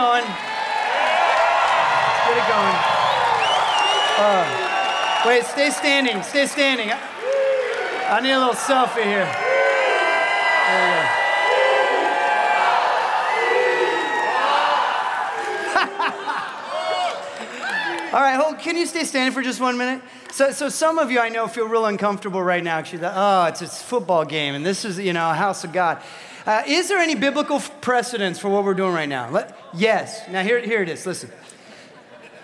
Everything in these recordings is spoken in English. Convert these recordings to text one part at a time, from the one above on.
going. Let's get it going. Uh, wait, stay standing. Stay standing. I need a little selfie here. There we go. All right, hold, can you stay standing for just one minute? So, so some of you I know feel real uncomfortable right now because oh, it's a football game and this is, you know, a house of God. Uh, is there any biblical precedence for what we're doing right now? Let, yes. Now, here, here it is. Listen.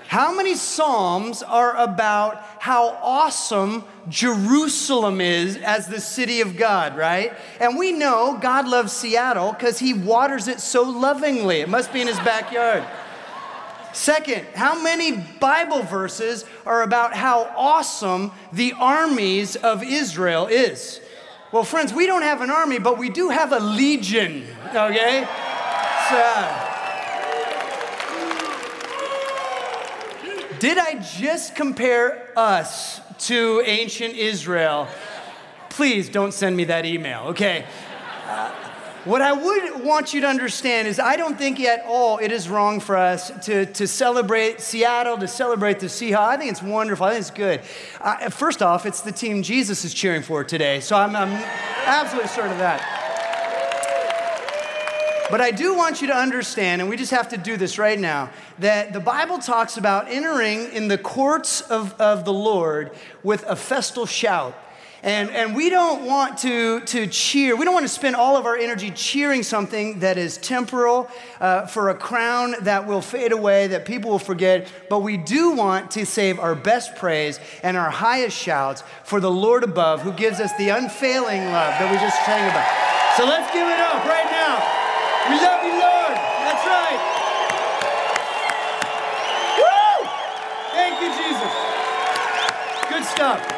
How many Psalms are about how awesome Jerusalem is as the city of God, right? And we know God loves Seattle because he waters it so lovingly. It must be in his backyard. Second, how many Bible verses are about how awesome the armies of Israel is? Well, friends, we don't have an army, but we do have a legion, okay? So, did I just compare us to ancient Israel? Please don't send me that email, okay? Uh, what I would want you to understand is I don't think at all it is wrong for us to, to celebrate Seattle, to celebrate the Seahawks. I think it's wonderful. I think it's good. Uh, first off, it's the team Jesus is cheering for today, so I'm, I'm absolutely certain of that. But I do want you to understand, and we just have to do this right now, that the Bible talks about entering in the courts of, of the Lord with a festal shout. And, and we don't want to, to cheer, we don't want to spend all of our energy cheering something that is temporal uh, for a crown that will fade away, that people will forget. But we do want to save our best praise and our highest shouts for the Lord above who gives us the unfailing love that we just sang about. So let's give it up right now. We love you, Lord. That's right. Woo! Thank you, Jesus. Good stuff.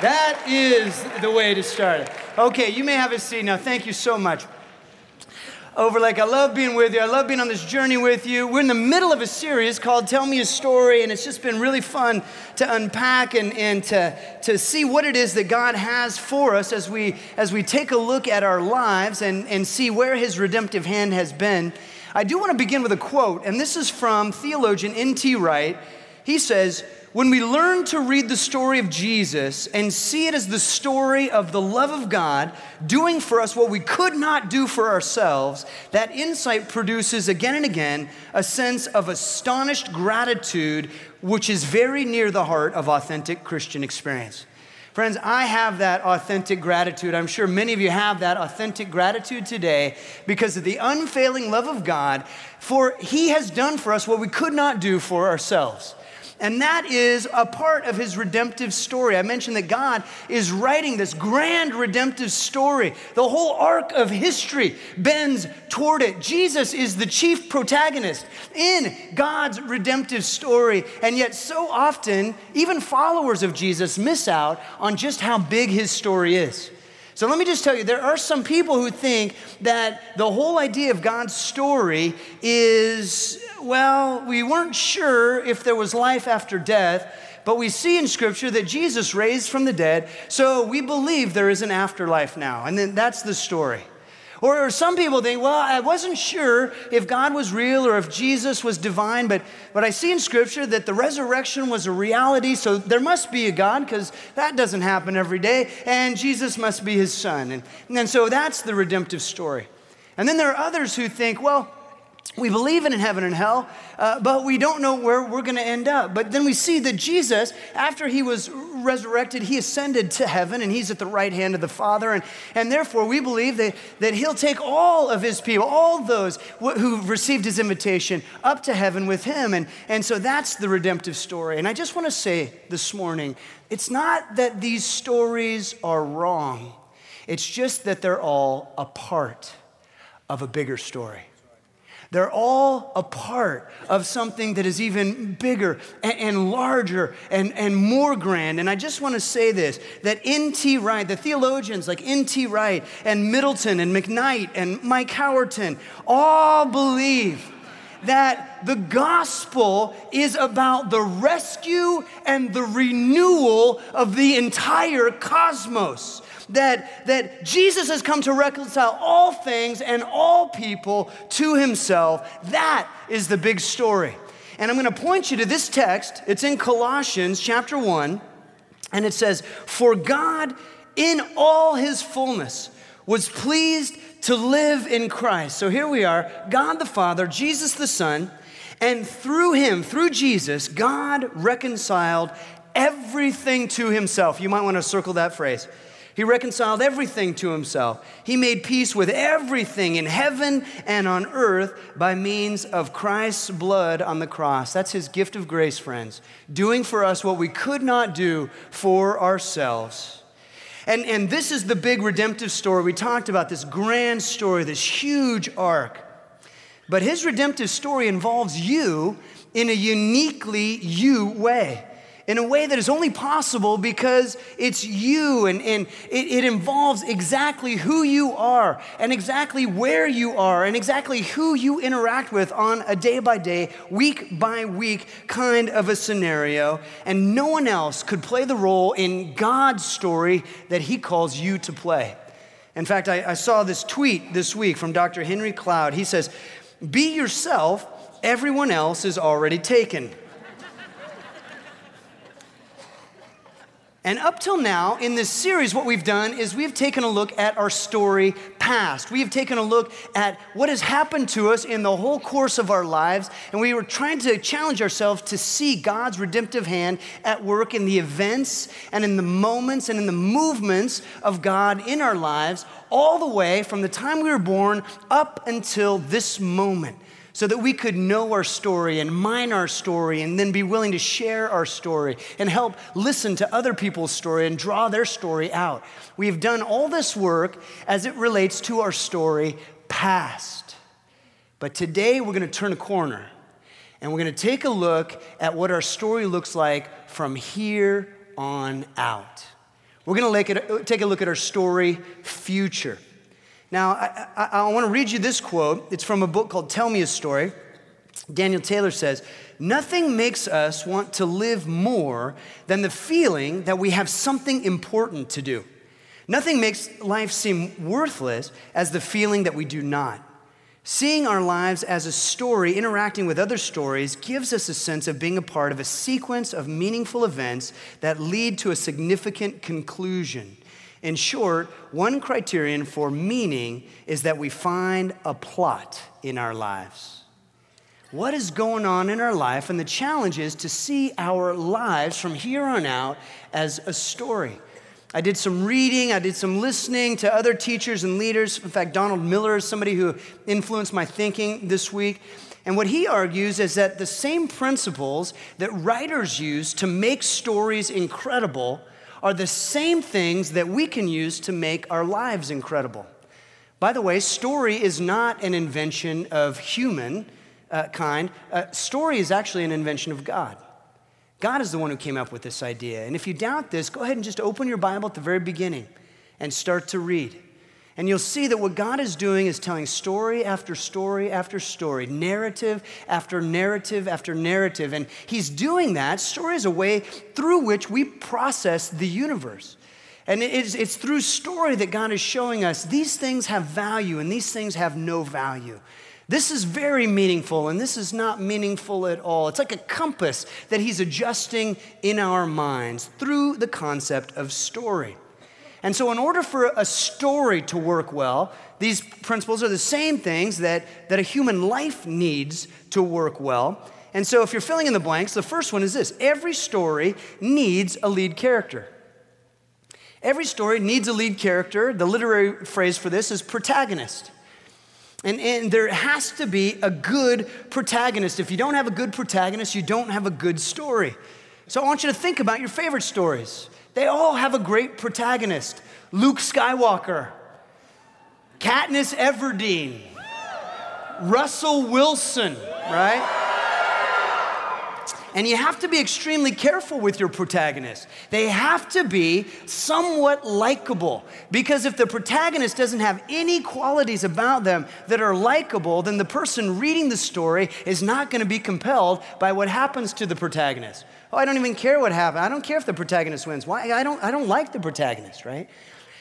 That is the way to start it. Okay, you may have a seat now. Thank you so much. Overlake, I love being with you. I love being on this journey with you. We're in the middle of a series called Tell Me a Story, and it's just been really fun to unpack and, and to, to see what it is that God has for us as we, as we take a look at our lives and, and see where His redemptive hand has been. I do want to begin with a quote, and this is from theologian N.T. Wright. He says, when we learn to read the story of Jesus and see it as the story of the love of God doing for us what we could not do for ourselves, that insight produces again and again a sense of astonished gratitude, which is very near the heart of authentic Christian experience. Friends, I have that authentic gratitude. I'm sure many of you have that authentic gratitude today because of the unfailing love of God, for He has done for us what we could not do for ourselves. And that is a part of his redemptive story. I mentioned that God is writing this grand redemptive story. The whole arc of history bends toward it. Jesus is the chief protagonist in God's redemptive story. And yet, so often, even followers of Jesus miss out on just how big his story is. So let me just tell you there are some people who think that the whole idea of God's story is, well, we weren't sure if there was life after death, but we see in Scripture that Jesus raised from the dead, so we believe there is an afterlife now. And then that's the story. Or, or, some people think, well, I wasn't sure if God was real or if Jesus was divine, but, but I see in Scripture that the resurrection was a reality, so there must be a God because that doesn't happen every day, and Jesus must be his son. And, and so that's the redemptive story. And then there are others who think, well, we believe in heaven and hell, uh, but we don't know where we're going to end up. But then we see that Jesus, after he was resurrected, he ascended to heaven and he's at the right hand of the Father. And, and therefore, we believe that, that he'll take all of his people, all those who received his invitation, up to heaven with him. And, and so that's the redemptive story. And I just want to say this morning it's not that these stories are wrong, it's just that they're all a part of a bigger story. They're all a part of something that is even bigger and, and larger and, and more grand. And I just want to say this that N.T. Wright, the theologians like N.T. Wright and Middleton and McKnight and Mike Howerton all believe that the gospel is about the rescue and the renewal of the entire cosmos. That, that Jesus has come to reconcile all things and all people to himself. That is the big story. And I'm going to point you to this text. It's in Colossians chapter 1, and it says, For God in all his fullness was pleased to live in Christ. So here we are God the Father, Jesus the Son, and through him, through Jesus, God reconciled everything to himself. You might want to circle that phrase. He reconciled everything to himself. He made peace with everything in heaven and on earth by means of Christ's blood on the cross. That's his gift of grace, friends, doing for us what we could not do for ourselves. And, and this is the big redemptive story. We talked about this grand story, this huge arc. But his redemptive story involves you in a uniquely you way in a way that is only possible because it's you and, and it, it, involves exactly who you are and exactly where you are and exactly who you interact with on a day by day, week by week kind of a scenario. And no one else could play the role in God's story that He calls you to play. In fact, I, I saw this tweet this week from Dr. Henry Cloud. He says, Be yourself, everyone else is already taken. And up till now, in this series, what we've done is we've taken a look at our story past. We have taken a look at what has happened to us in the whole course of our lives, and we were trying to challenge ourselves to see God's redemptive hand at work in the events and in the moments and in the movements of God in our lives, all the way from the time we were born up until this moment so that we could know our story and mine our story and then be willing to share our story and help listen to other people's story and draw their story out. We have done all this work as it relates to our story past. But today we're going to turn a corner and we're going to take a look at what our story looks like from here on out. We're going to uh, take a look at our story future. Now, I, I, I want to read you this quote. It's from a book called Tell Me a Story. Daniel Taylor says, Nothing makes us want to live more than the feeling that we have something important to do. Nothing makes life seem worthless as the feeling that we do not. Seeing our lives as a story interacting with other stories gives us a sense of being a part of a sequence of meaningful events that lead to a significant conclusion. In short, one criterion for meaning is that we find a plot in our lives. What is going on in our life? And the challenge is to see our lives from here on out as a story. I did some reading, I did some listening to other teachers and leaders. In fact, Donald Miller is somebody who influenced my thinking this week. And what he argues is that the same principles that writers use to make stories incredible are the same things that we can use to make our lives incredible. By the way, story is not an invention of human uh, kind. Uh, story is actually an invention of God. God is the one who came up with this idea. And if you doubt this, go ahead and just open your Bible at the very beginning and start to read. And you'll see that what God is doing is telling story after story after story, narrative after narrative after narrative. And He's doing that. Story is a way through which we process the universe. And it's, it's through story that God is showing us these things have value and these things have no value. This is very meaningful and this is not meaningful at all. It's like a compass that He's adjusting in our minds through the concept of story. And so, in order for a story to work well, these principles are the same things that, that a human life needs to work well. And so, if you're filling in the blanks, the first one is this every story needs a lead character. Every story needs a lead character. The literary phrase for this is protagonist. And, and there has to be a good protagonist. If you don't have a good protagonist, you don't have a good story. So I want you to think about your favorite stories. They all have a great protagonist Luke Skywalker, Katniss Everdeen, Russell Wilson, right? And you have to be extremely careful with your protagonists. They have to be somewhat likable. Because if the protagonist doesn't have any qualities about them that are likable, then the person reading the story is not going to be compelled by what happens to the protagonist. Oh, I don't even care what happens. I don't care if the protagonist wins. Why? I don't, I don't like the protagonist, right?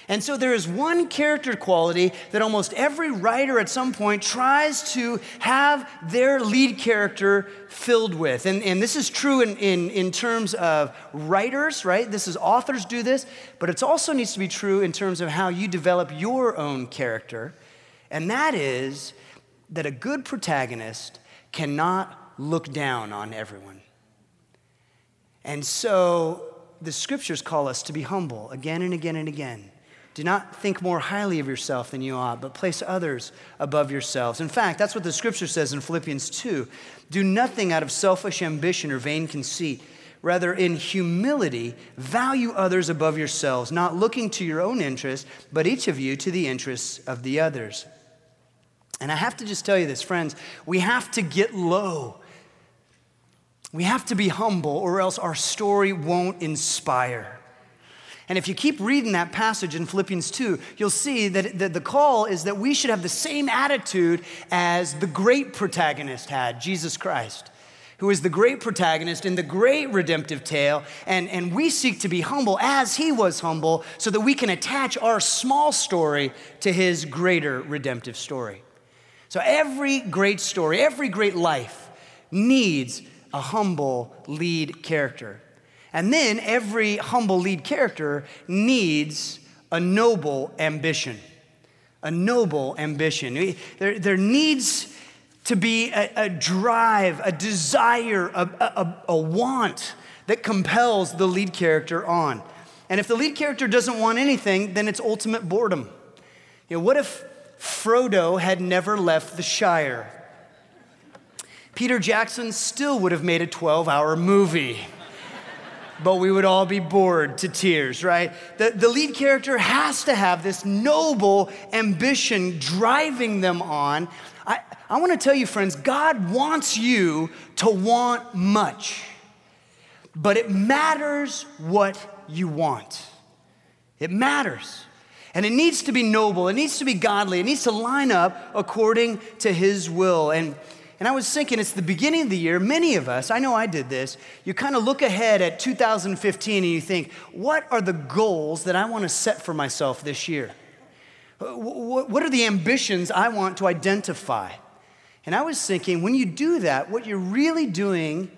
And so there is one character quality that almost every writer at some point tries to have their lead character filled with. And, and this is true in, in, in terms of writers, right? This is authors do this, but it also needs to be true in terms of how you develop your own character. And that is that a good protagonist cannot look down on everyone. And so the scriptures call us to be humble again and again and again. Do not think more highly of yourself than you ought, but place others above yourselves. In fact, that's what the scripture says in Philippians 2. Do nothing out of selfish ambition or vain conceit. Rather, in humility, value others above yourselves, not looking to your own interest, but each of you to the interests of the others. And I have to just tell you this, friends, we have to get low. We have to be humble, or else our story won't inspire. And if you keep reading that passage in Philippians 2, you'll see that the call is that we should have the same attitude as the great protagonist had, Jesus Christ, who is the great protagonist in the great redemptive tale. And, and we seek to be humble as he was humble so that we can attach our small story to his greater redemptive story. So every great story, every great life needs a humble lead character. And then every humble lead character needs a noble ambition. A noble ambition. There, there needs to be a, a drive, a desire, a, a, a want that compels the lead character on. And if the lead character doesn't want anything, then it's ultimate boredom. You know, what if Frodo had never left the Shire? Peter Jackson still would have made a 12 hour movie but we would all be bored to tears, right? The, the lead character has to have this noble ambition driving them on. I, I want to tell you, friends, God wants you to want much, but it matters what you want. It matters. And it needs to be noble, it needs to be godly, it needs to line up according to His will. And and I was thinking, it's the beginning of the year. Many of us, I know I did this, you kind of look ahead at 2015 and you think, what are the goals that I want to set for myself this year? What are the ambitions I want to identify? And I was thinking, when you do that, what you're really doing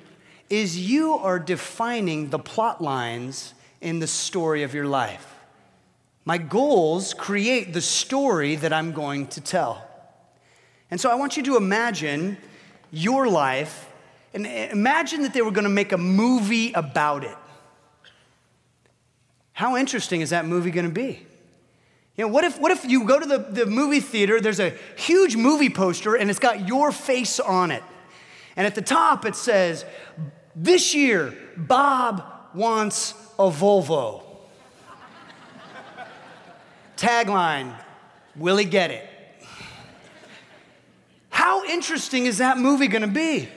is you are defining the plot lines in the story of your life. My goals create the story that I'm going to tell. And so I want you to imagine your life and imagine that they were going to make a movie about it. How interesting is that movie going to be? You know, what if, what if you go to the, the movie theater, there's a huge movie poster, and it's got your face on it. And at the top it says, This year, Bob wants a Volvo. Tagline, will he get it? How interesting is that movie gonna be?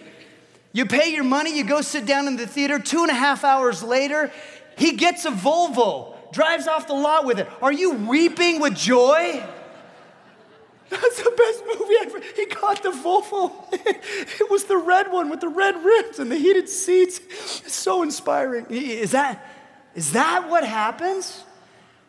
You pay your money, you go sit down in the theater, two and a half hours later, he gets a Volvo, drives off the lot with it. Are you weeping with joy? That's the best movie ever. He got the Volvo. It was the red one with the red rims and the heated seats. It's so inspiring. Is that, is that what happens?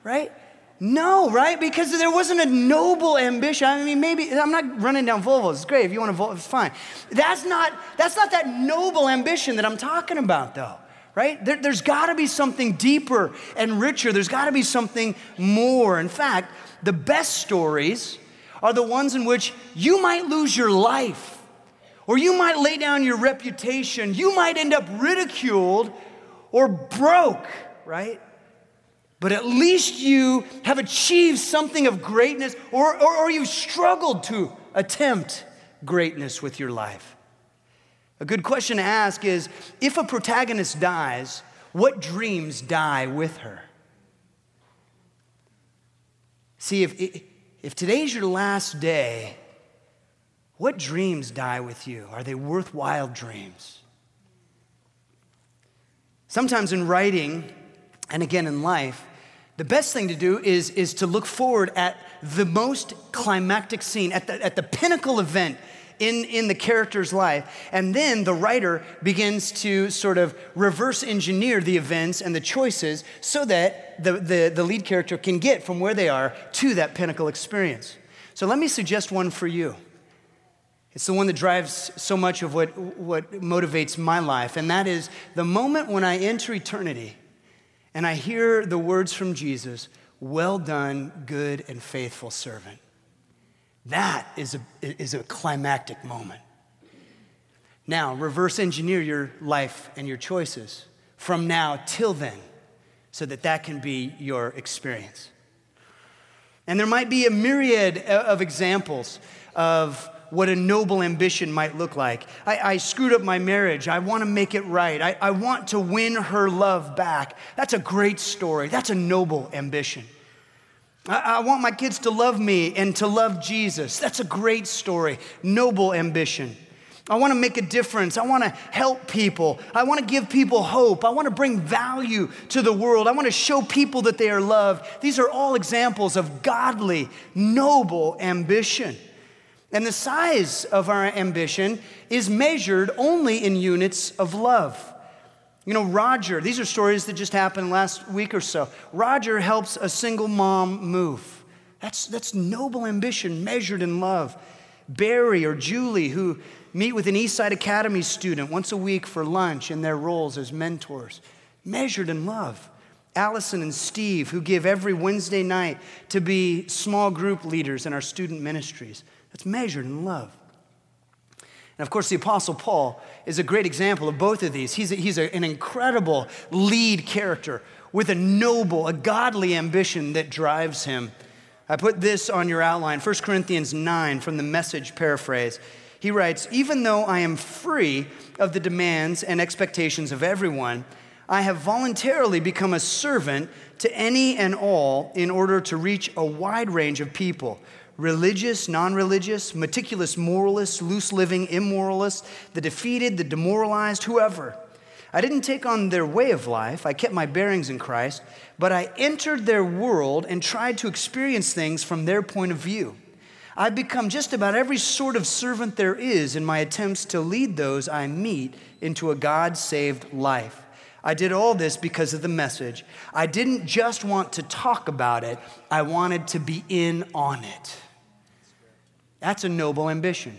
Right? No, right? Because there wasn't a noble ambition. I mean, maybe I'm not running down Volvos. It's great if you want to Volvo. It's fine. That's not that's not that noble ambition that I'm talking about, though. Right? There, there's got to be something deeper and richer. There's got to be something more. In fact, the best stories are the ones in which you might lose your life, or you might lay down your reputation. You might end up ridiculed or broke. Right? But at least you have achieved something of greatness or, or, or, you've struggled to attempt greatness with your life. A good question to ask is if a protagonist dies, what dreams die with her? See, if, if today's your last day, what dreams die with you? Are they worthwhile dreams? Sometimes in writing, and again in life, the best thing to do is, is to look forward at the most climactic scene, at the, at the pinnacle event in, in the character's life. And then the writer begins to sort of reverse engineer the events and the choices so that the, the, the lead character can get from where they are to that pinnacle experience. So let me suggest one for you. It's the one that drives so much of what, what motivates my life, and that is the moment when I enter eternity and I hear the words from Jesus, Well done, good and faithful servant. That is a, is a climactic moment. Now, reverse engineer your life and your choices from now till then so that that can be your experience. And there might be a myriad of examples of what a noble ambition might look like. I, I screwed up my marriage. I want to make it right. I, I want to win her love back. That's a great story. That's a noble ambition. I, I want my kids to love me and to love Jesus. That's a great story, noble ambition. I want to make a difference. I want to help people. I want to give people hope. I want to bring value to the world. I want to show people that they are loved. These are all examples of godly, noble ambition. And the size of our ambition is measured only in units of love. You know, Roger, these are stories that just happened last week or so. Roger helps a single mom move. That's, that's noble ambition measured in love. Barry or Julie, who meet with an Eastside Academy student once a week for lunch in their roles as mentors, measured in love. Allison and Steve, who give every Wednesday night to be small group leaders in our student ministries. That's measured in love. And of course, the Apostle Paul is a great example of both of these. He's, a, he's a, an incredible lead character with a noble, a godly ambition that drives him. I put this on your outline 1 Corinthians 9 from the message paraphrase. He writes, Even though I am free of the demands and expectations of everyone, I have voluntarily become a servant to any and all in order to reach a wide range of people religious, non religious, meticulous moralists, loose living immoralists, the defeated, the demoralized, whoever. I didn't take on their way of life, I kept my bearings in Christ, but I entered their world and tried to experience things from their point of view. I've become just about every sort of servant there is in my attempts to lead those I meet into a God saved life. I did all this because of the message. I didn't just want to talk about it, I wanted to be in on it. That's a noble ambition.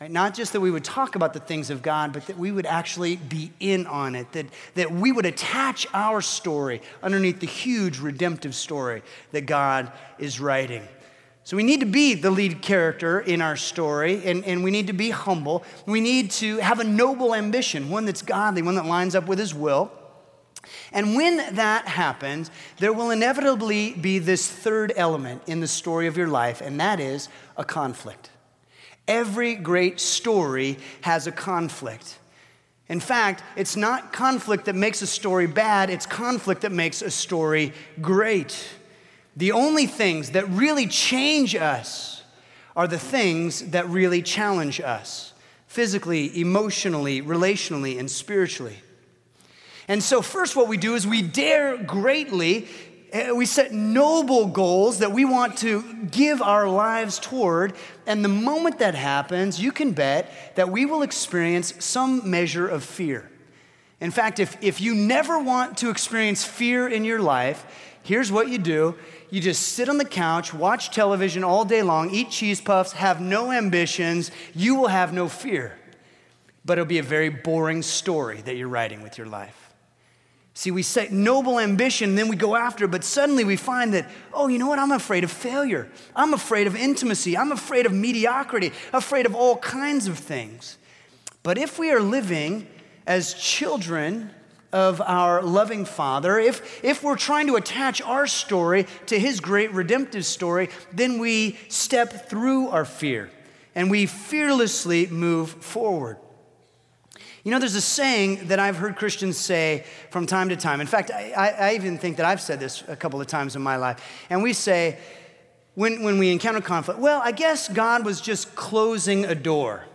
Right? Not just that we would talk about the things of God, but that we would actually be in on it, that, that we would attach our story underneath the huge redemptive story that God is writing. So we need to be the lead character in our story, and, and we need to be humble. We need to have a noble ambition, one that's godly, one that lines up with His will. And when that happens, there will inevitably be this third element in the story of your life, and that is a conflict. Every great story has a conflict. In fact, it's not conflict that makes a story bad, it's conflict that makes a story great. The only things that really change us are the things that really challenge us physically, emotionally, relationally, and spiritually. And so, first, what we do is we dare greatly, eh, we set noble goals that we want to give our lives toward. And the moment that happens, you can bet that we will experience some measure of fear. In fact, if, if you never want to experience fear in your life, here's what you do you just sit on the couch, watch television all day long, eat cheese puffs, have no ambitions, you will have no fear. But it'll be a very boring story that you're writing with your life. See, we set noble ambition, then we go after it, but suddenly we find that, oh, you know what? I'm afraid of failure. I'm afraid of intimacy. I'm afraid of mediocrity, afraid of all kinds of things. But if we are living as children of our loving Father, if, if we're trying to attach our story to His great redemptive story, then we step through our fear and we fearlessly move forward. You know, there's a saying that I've heard Christians say from time to time. In fact, I, I, even think that I've said this a couple of times in my life. And we say, when, when we encounter conflict, well, I guess God was just closing a door.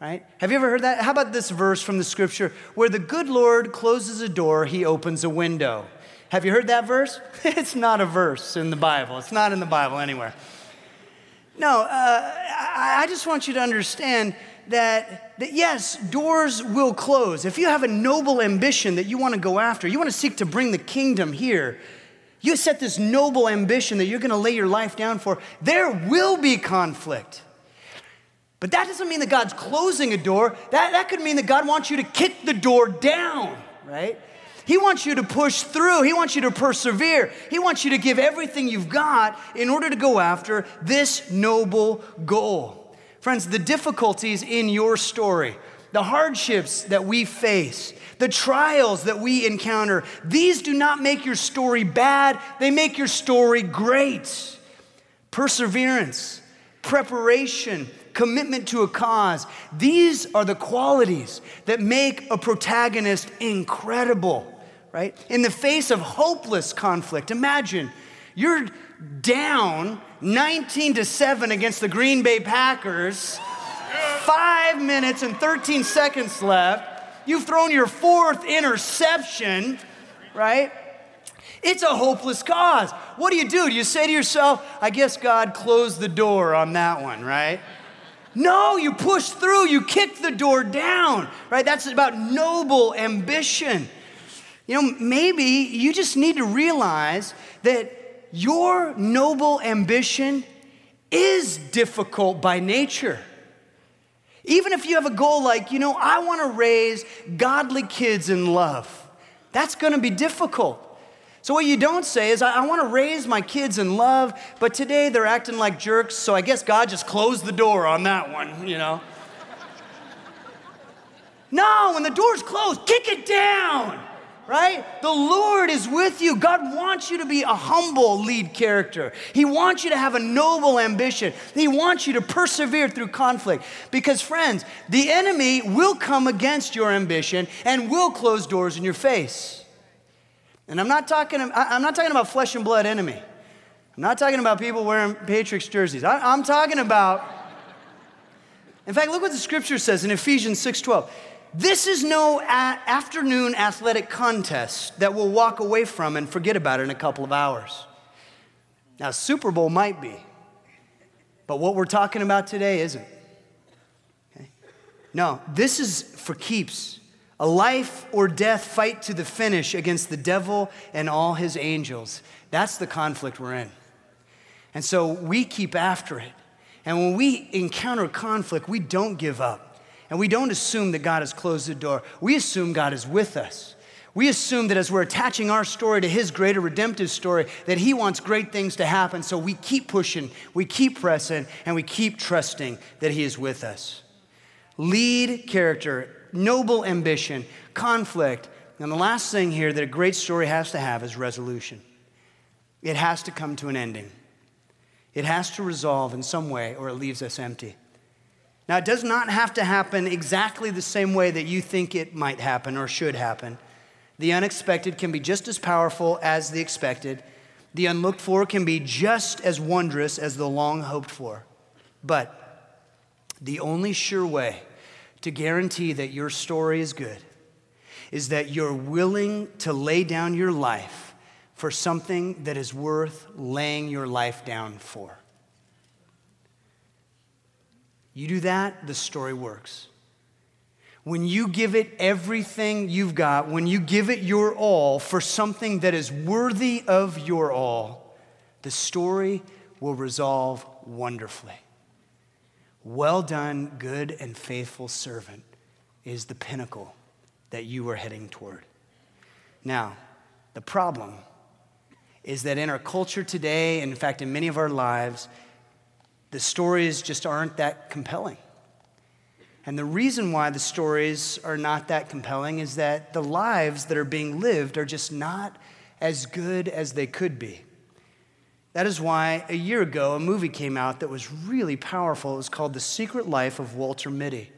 right? Have you ever heard that? How about this verse from the scripture where the good Lord closes a door, he opens a window? Have you heard that verse? it's not a verse in the Bible, it's not in the Bible anywhere. No, uh, I, just want you to understand that, that yes, doors will close. If you have a noble ambition that you want to go after, you want to seek to bring the kingdom here, you set this noble ambition that you're going to lay your life down for, there will be conflict. But that doesn't mean that God's closing a door. That, that could mean that God wants you to kick the door down, right? He wants you to push through. He wants you to persevere. He wants you to give everything you've got in order to go after this noble goal. Friends, the difficulties in your story, the hardships that we face, the trials that we encounter, these do not make your story bad, they make your story great. Perseverance, preparation, commitment to a cause. These are the qualities that make a protagonist incredible, right? In the face of hopeless conflict, imagine you're down 19 to 7 against the Green Bay Packers, five minutes and 13 seconds left. You've thrown your fourth interception, right? It's a hopeless cause. What do you do? Do you say to yourself, I guess God closed the door on that one, right? No, you push through, you kick the door down, right? That's about noble ambition. You know, maybe you just need to realize that your noble ambition is difficult by nature. Even if you have a goal like, you know, I want to raise godly kids in love, that's going to be difficult. So, what you don't say is, I, I want to raise my kids in love, but today they're acting like jerks, so I guess God just closed the door on that one, you know? no, when the door's closed, kick it down, right? The Lord is with you. God wants you to be a humble lead character. He wants you to have a noble ambition. He wants you to persevere through conflict. Because, friends, the enemy will come against your ambition and will close doors in your face. And I'm not talking, I'm not talking about flesh and blood enemy. I'm not talking about people wearing Patriots jerseys. I, am talking about, in fact, look what the scripture says in Ephesians 6:12. This is no a- afternoon athletic contest that we'll walk away from and forget about in a couple of hours. Now, Super Bowl might be, but what we're talking about today isn't. Okay? No, this is for keeps a life or death fight to the finish against the devil and all his angels. That's the conflict we're in. And so we keep after it. And when we encounter conflict, we don't give up. And we don't assume that God has closed the door. We assume God is with us. We assume that as we're attaching our story to his greater redemptive story, that he wants great things to happen. So we keep pushing, we keep pressing, and we keep trusting that he is with us. Lead character noble ambition, conflict. And the last thing here that a great story has to have is resolution. It has to come to an ending. It has to resolve in some way, or it leaves us empty. Now, it does not have to happen exactly the same way that you think it might happen or should happen. The unexpected can be just as powerful as the expected. The unlooked for can be just as wondrous as the long hoped for. But the only sure way to guarantee that your story is good is that you're willing to lay down your life for something that is worth laying your life down for. You do that, the story works. When you give it everything you've got, when you give it your all for something that is worthy of your all, the story will resolve wonderfully. Well done, good and faithful servant, is the pinnacle that you are heading toward. Now, the problem is that in our culture today, and in fact, in many of our lives, the stories just aren't that compelling. And the reason why the stories are not that compelling is that the lives that are being lived are just not as good as they could be. That is why a year ago a movie came out that was really powerful. It was called The Secret Life of Walter Mitty.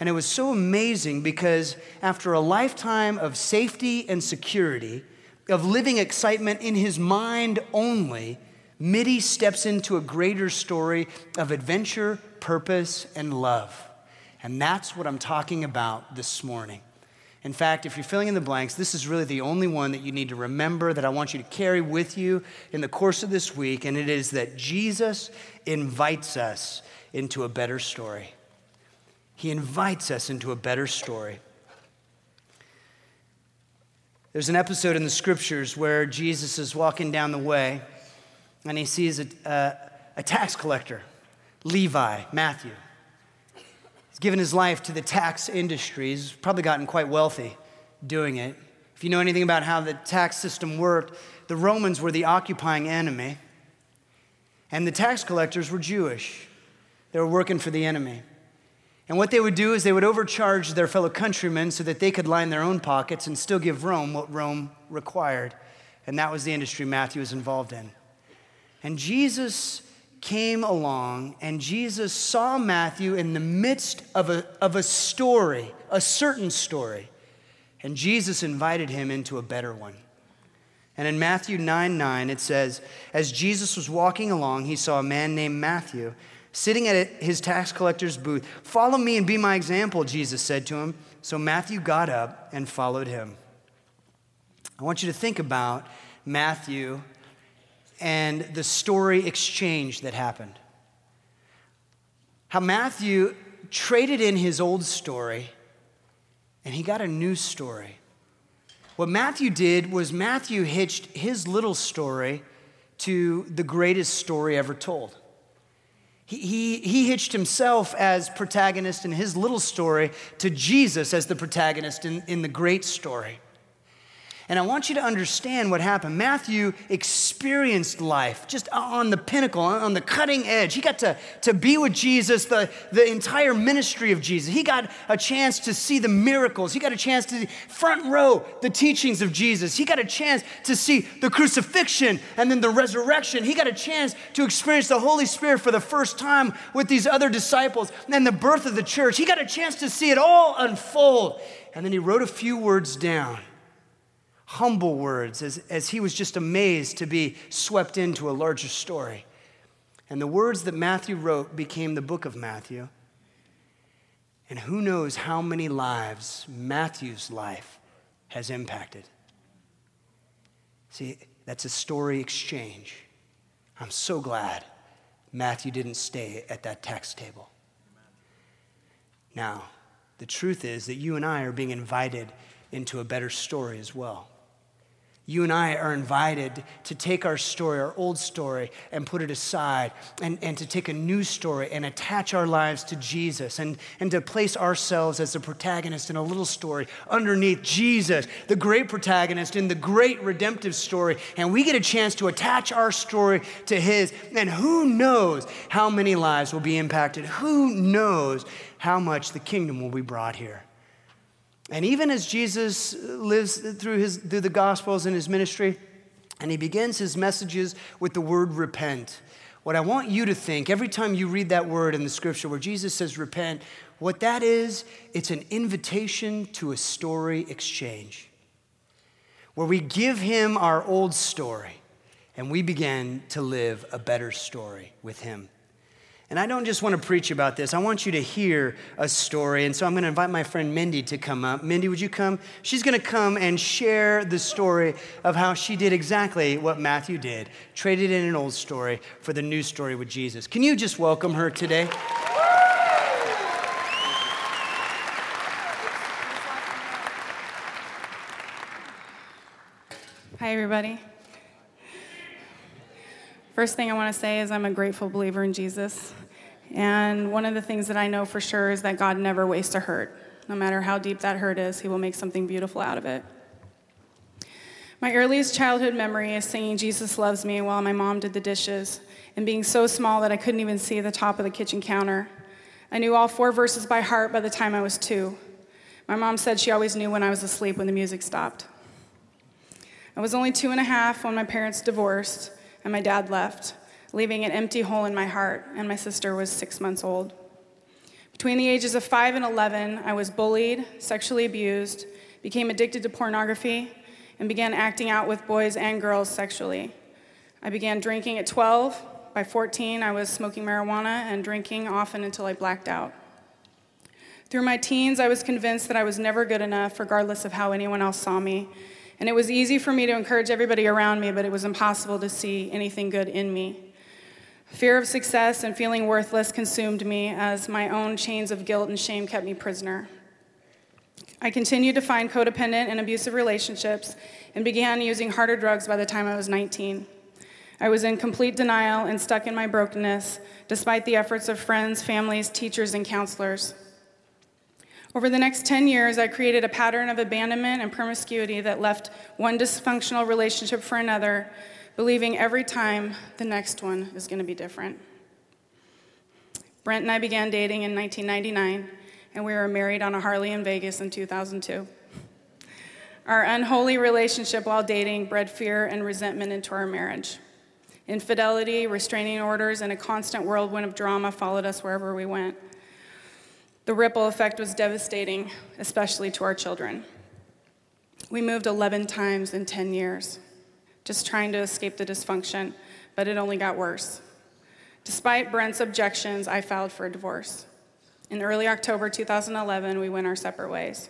And it was so amazing because after a lifetime of safety and security, of living excitement in his mind only, Mitty steps into a greater story of adventure, purpose, and love. And that's what I'm talking about this morning. In fact, if you're filling in the blanks, this is really the only one that you need to remember that I want you to carry with you in the course of this week, and it is that Jesus invites us into a better story. He invites us into a better story. There's an episode in the scriptures where Jesus is walking down the way and he sees a, a, a tax collector, Levi, Matthew. He's given his life to the tax industry. He's probably gotten quite wealthy doing it. If you know anything about how the tax system worked, the Romans were the occupying enemy, and the tax collectors were Jewish. They were working for the enemy. And what they would do is they would overcharge their fellow countrymen so that they could line their own pockets and still give Rome what Rome required. And that was the industry Matthew was involved in. And Jesus came along, and Jesus saw Matthew in the midst of a, of a story, a certain story. And Jesus invited him into a better one. And in Matthew 9 9, it says, As Jesus was walking along, he saw a man named Matthew sitting at his tax collector's booth. Follow me and be my example, Jesus said to him. So Matthew got up and followed him. I want you to think about Matthew and the story exchange that happened. How Matthew traded in his old story and he got a new story. What Matthew did was Matthew hitched his little story to the greatest story ever told. He, he, he hitched himself as protagonist in his little story to Jesus as the protagonist in, in the great story. And I want you to understand what happened. Matthew experienced life just on the pinnacle, on the cutting edge. He got to, to be with Jesus, the, the entire ministry of Jesus. He got a chance to see the miracles. He got a chance to front row the teachings of Jesus. He got a chance to see the crucifixion and then the resurrection. He got a chance to experience the Holy Spirit for the first time with these other disciples and then the birth of the church. He got a chance to see it all unfold. And then he wrote a few words down humble words as, as he was just amazed to be swept into a larger story. And the words that Matthew wrote became the book of Matthew. And who knows how many lives Matthew's life has impacted. See, that's a story exchange. I'm so glad Matthew didn't stay at that tax table. Now, the truth is that you and I are being invited into a better story as well you and I are invited to take our story, our old story, and put it aside, and, and to take a new story and attach our lives to Jesus, and, and to place ourselves as the protagonist in a little story underneath Jesus, the great protagonist in the great redemptive story. And we get a chance to attach our story to His. And who knows how many lives will be impacted? Who knows how much the kingdom will be brought here? And even as Jesus lives through, his, through the Gospels and his ministry, and he begins his messages with the word repent. What I want you to think every time you read that word in the scripture where Jesus says repent, what that is, it's an invitation to a story exchange where we give him our old story and we begin to live a better story with him. And I don't just want to preach about this, I want you to hear a story. And so I'm going to invite my friend Mindy to come up. Mindy, would you come? She's going to come and share the story of how she did exactly what Matthew did traded in an old story for the new story with Jesus. Can you just welcome her today? Hi, everybody. First thing I want to say is I'm a grateful believer in Jesus. And one of the things that I know for sure is that God never wastes a hurt. No matter how deep that hurt is, He will make something beautiful out of it. My earliest childhood memory is singing Jesus Loves Me while my mom did the dishes and being so small that I couldn't even see the top of the kitchen counter. I knew all four verses by heart by the time I was two. My mom said she always knew when I was asleep when the music stopped. I was only two and a half when my parents divorced, and my dad left, leaving an empty hole in my heart, and my sister was six months old. Between the ages of 5 and 11, I was bullied, sexually abused, became addicted to pornography, and began acting out with boys and girls sexually. I began drinking at 12. By 14, I was smoking marijuana and drinking often until I blacked out. Through my teens, I was convinced that I was never good enough, regardless of how anyone else saw me. And it was easy for me to encourage everybody around me, but it was impossible to see anything good in me. Fear of success and feeling worthless consumed me as my own chains of guilt and shame kept me prisoner. I continued to find codependent and abusive relationships and began using harder drugs by the time I was 19. I was in complete denial and stuck in my brokenness, despite the efforts of friends, families, teachers, and counselors. Over the next 10 years, I created a pattern of abandonment and promiscuity that left one dysfunctional relationship for another, believing every time the next one is going to be different. Brent and I began dating in 1999, and we were married on a Harley in Vegas in 2002. Our unholy relationship while dating bred fear and resentment into our marriage. Infidelity, restraining orders, and a constant whirlwind of drama followed us wherever we went. The ripple effect was devastating, especially to our children. We moved 11 times in 10 years, just trying to escape the dysfunction, but it only got worse. Despite Brent's objections, I filed for a divorce. In early October 2011, we went our separate ways.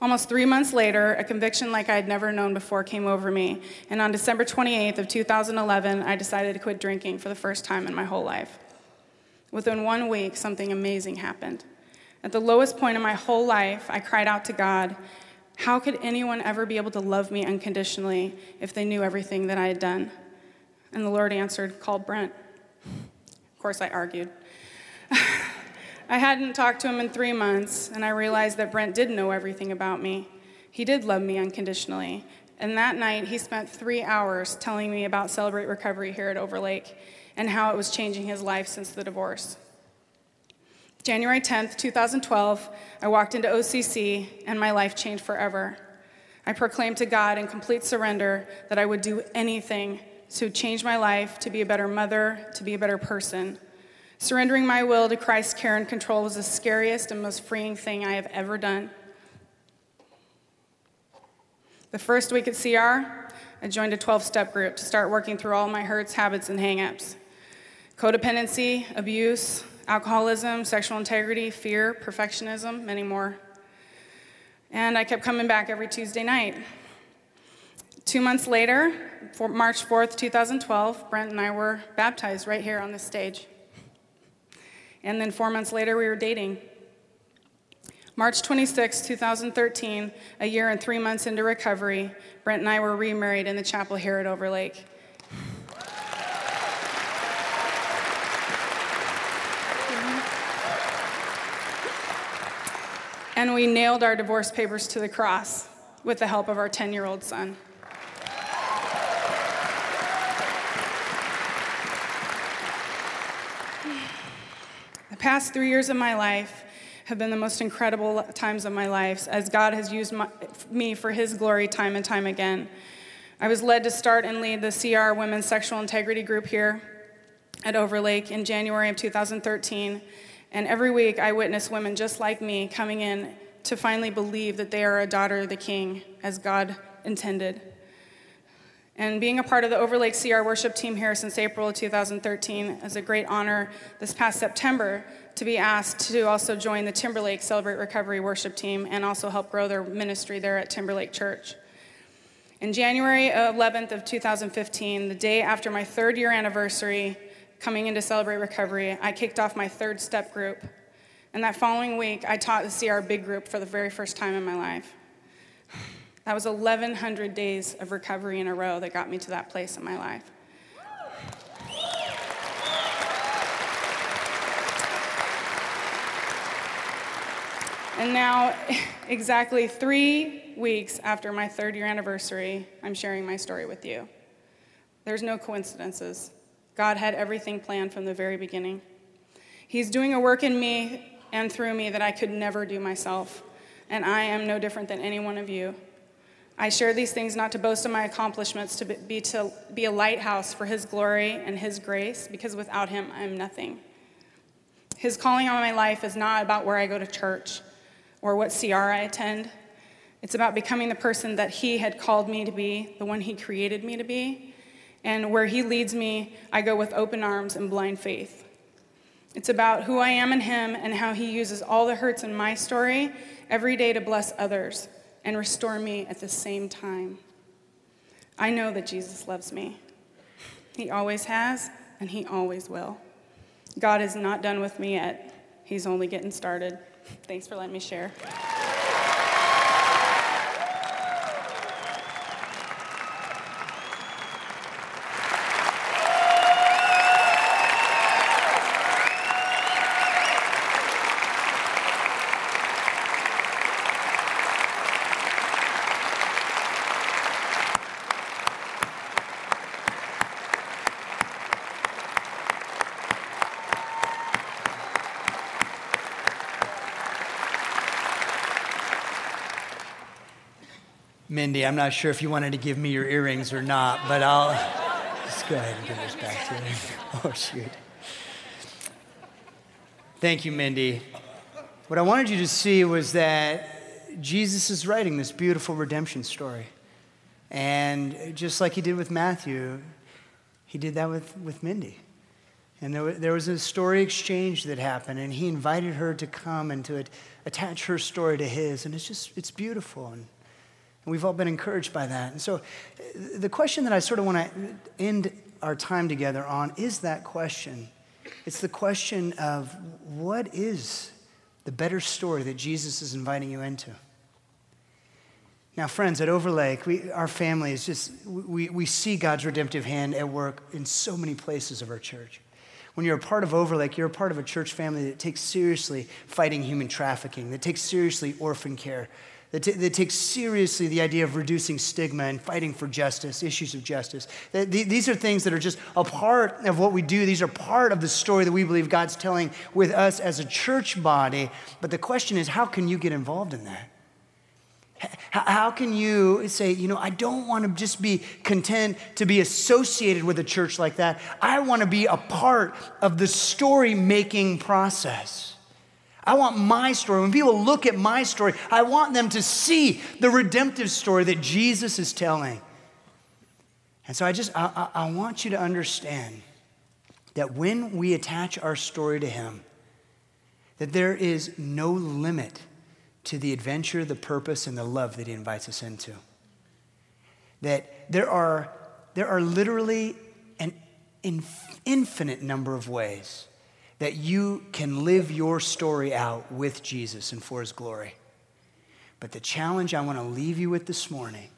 Almost three months later, a conviction like I had never known before came over me, and on December 28th of 2011, I decided to quit drinking for the first time in my whole life. Within one week, something amazing happened. At the lowest point in my whole life, I cried out to God, How could anyone ever be able to love me unconditionally if they knew everything that I had done? And the Lord answered, Call Brent. Of course, I argued. I hadn't talked to him in three months, and I realized that Brent did know everything about me. He did love me unconditionally. And that night, he spent three hours telling me about Celebrate Recovery here at Overlake and how it was changing his life since the divorce. January 10th, 2012, I walked into OCC, and my life changed forever. I proclaimed to God in complete surrender that I would do anything to change my life, to be a better mother, to be a better person. Surrendering my will to Christ's care and control was the scariest and most freeing thing I have ever done. The first week at CR, I joined a 12 step group to start working through all my hurts, habits, and hangups codependency, abuse, alcoholism, sexual integrity, fear, perfectionism, many more. And I kept coming back every Tuesday night. Two months later, March 4th, 2012, Brent and I were baptized right here on this stage. And then four months later, we were dating. March 26, 2013, a year and three months into recovery, Brent and I were remarried in the chapel here at Overlake. And we nailed our divorce papers to the cross with the help of our 10 year old son. The past three years of my life have been the most incredible times of my life as God has used my, me for His glory time and time again. I was led to start and lead the CR Women's Sexual Integrity Group here at Overlake in January of 2013. And every week I witness women just like me coming in to finally believe that they are a daughter of the King as God intended. And being a part of the Overlake CR worship team here since April of 2013 is a great honor this past September to be asked to also join the Timberlake Celebrate Recovery worship team and also help grow their ministry there at Timberlake Church. In January 11th of 2015, the day after my third year anniversary coming into Celebrate Recovery, I kicked off my third step group. And that following week, I taught the CR Big Group for the very first time in my life. That was 1,100 days of recovery in a row that got me to that place in my life. And now, exactly three weeks after my third year anniversary, I'm sharing my story with you. There's no coincidences. God had everything planned from the very beginning. He's doing a work in me and through me that I could never do myself, and I am no different than any one of you. I share these things not to boast of my accomplishments, to be, to be a lighthouse for His glory and His grace, because without Him, I am nothing. His calling on my life is not about where I go to church or what CR I attend. It's about becoming the person that He had called me to be, the one He created me to be. And where He leads me, I go with open arms and blind faith. It's about who I am in Him and how He uses all the hurts in my story every day to bless others and restore me at the same time. I know that Jesus loves me. He always has, and He always will. God is not done with me yet, He's only getting started. Thanks for letting me share. Mindy, I'm not sure if you wanted to give me your earrings or not, but I'll just go ahead and give this back to you. Oh, shoot. Thank you, Mindy. What I wanted you to see was that Jesus is writing this beautiful redemption story. And just like he did with Matthew, he did that with, with Mindy. And there, there was a story exchange that happened, and he invited her to come and to attach her story to his. And it's just, it's beautiful. And and we've all been encouraged by that. And so the question that I sort of want to end our time together on is that question. It's the question of what is the better story that Jesus is inviting you into? Now, friends, at Overlake, we, our family is just, we, we see God's redemptive hand at work in so many places of our church. When you're a part of Overlake, you're a part of a church family that takes seriously fighting human trafficking, that takes seriously orphan care, that, t- that takes seriously the idea of reducing stigma and fighting for justice, issues of justice. That, these are things that are just a part of what we do. These are part of the story that we believe God's telling with us as a church body. But the question is, how can you get involved in that? How can you say, you know, I don't want to just be content to be associated with a church like that. I want to be a part of the story making process. I want my story. When people look at my story, I want them to see the redemptive story that Jesus is telling. And so I just, I, I, want you to understand that when we attach our story to Him, that there is no limit to the adventure, the purpose, and the love that He invites us into. That there are, there are literally an infinite number of ways that you can live your story out with Jesus and for his glory. But the challenge I want to leave you with this morning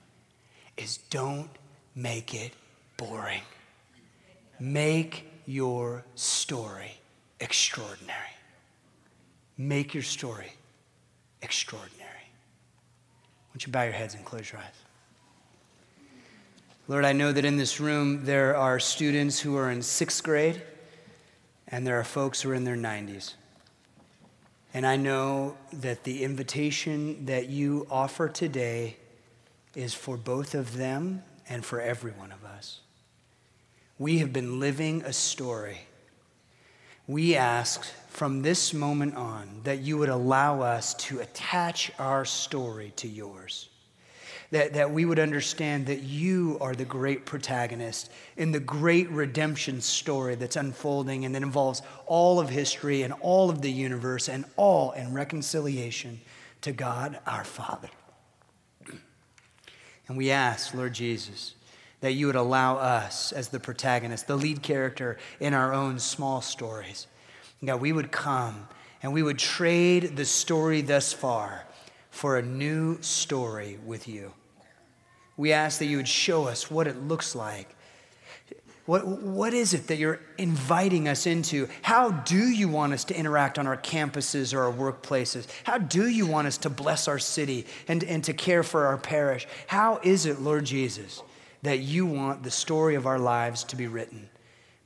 is don't make it boring. Make your story extraordinary. Make your story extraordinary. Won't you bow your heads and close your eyes? Lord, I know that in this room there are students who are in sixth grade and there are folks who are in their 90s. And I know that the invitation that you offer today is for both of them and for every one of us. We have been living a story. We ask from this moment on that you would allow us to attach our story to yours that, that we would understand that you are the great protagonist in the great redemption story that's unfolding and that involves all of history and all of the universe and all in reconciliation to God our Father. And we ask, Lord Jesus, that you would allow us as the protagonist, the lead character in our own small stories, that we would come and we would trade the story thus far for a new story with you. We ask that you would show us what it looks like. What, what is it that you're inviting us into? How do you want us to interact on our campuses or our workplaces? How do you want us to bless our city and, and to care for our parish? How is it, Lord Jesus, that you want the story of our lives to be written?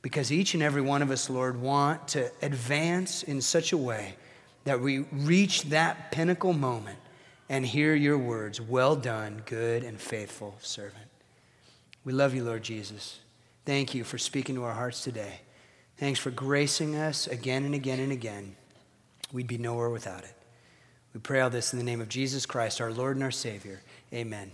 Because each and every one of us, Lord, want to advance in such a way that we reach that pinnacle moment and hear your words Well done, good and faithful servant. We love you, Lord Jesus. Thank you for speaking to our hearts today. Thanks for gracing us again and again and again. We'd be nowhere without it. We pray all this in the name of Jesus Christ, our Lord and our Savior. Amen.